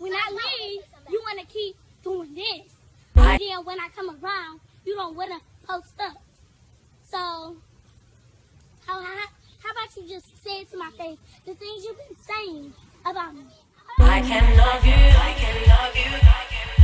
when I leave, you want to keep doing this. And then when I come around, you don't want to post up. So, how, how, how about you just say it to my face the things you've been saying about me? I can love you, I can love you, I can love you,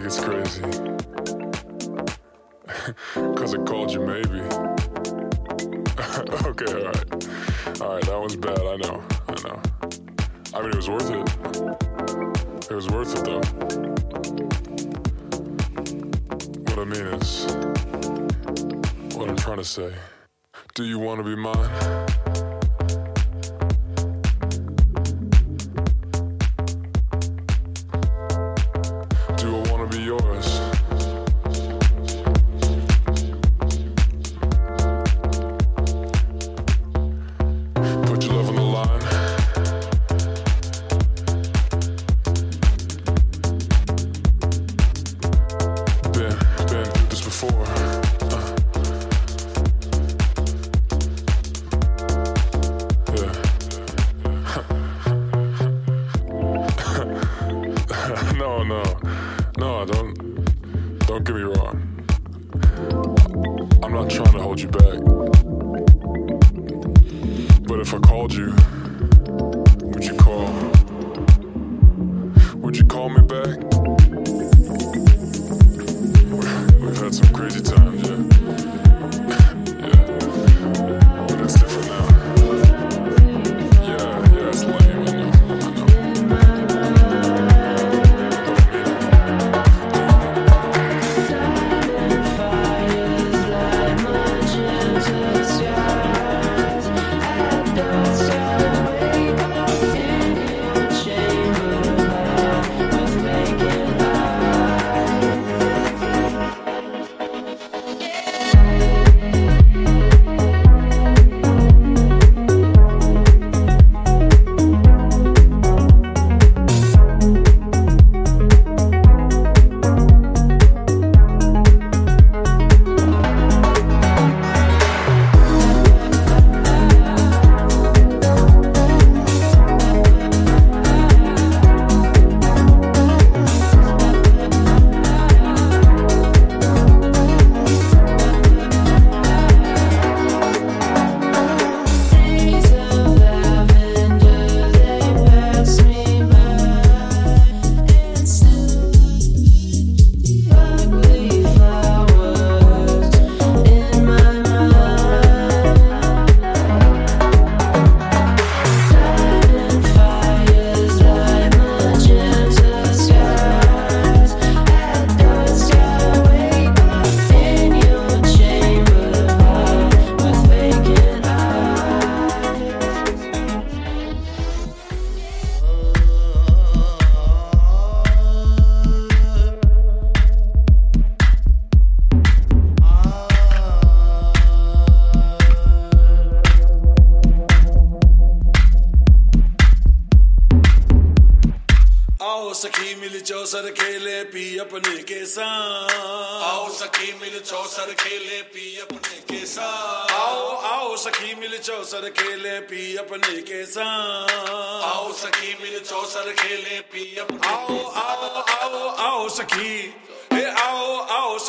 think it's crazy. Cause I called you maybe. okay, alright. Alright, that was bad, I know. I know. I mean it was worth it. It was worth it though. What I mean is what I'm trying to say. Do you wanna be mine?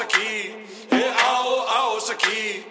aqui, é ao, a aqui.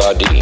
Sardines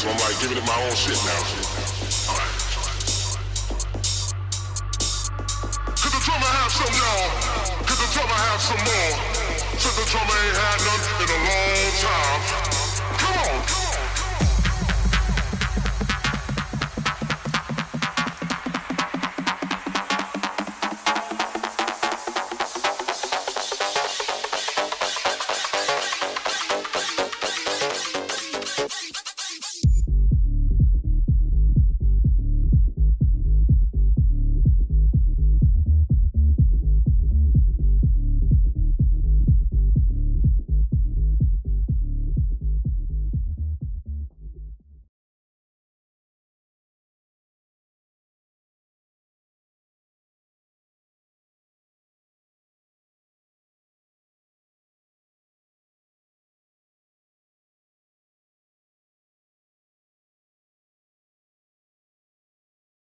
so I'm like giving it my own shit now. Alright. Could the drummer have some, y'all? Could the drummer have some more? Since the drummer ain't had none in a long time.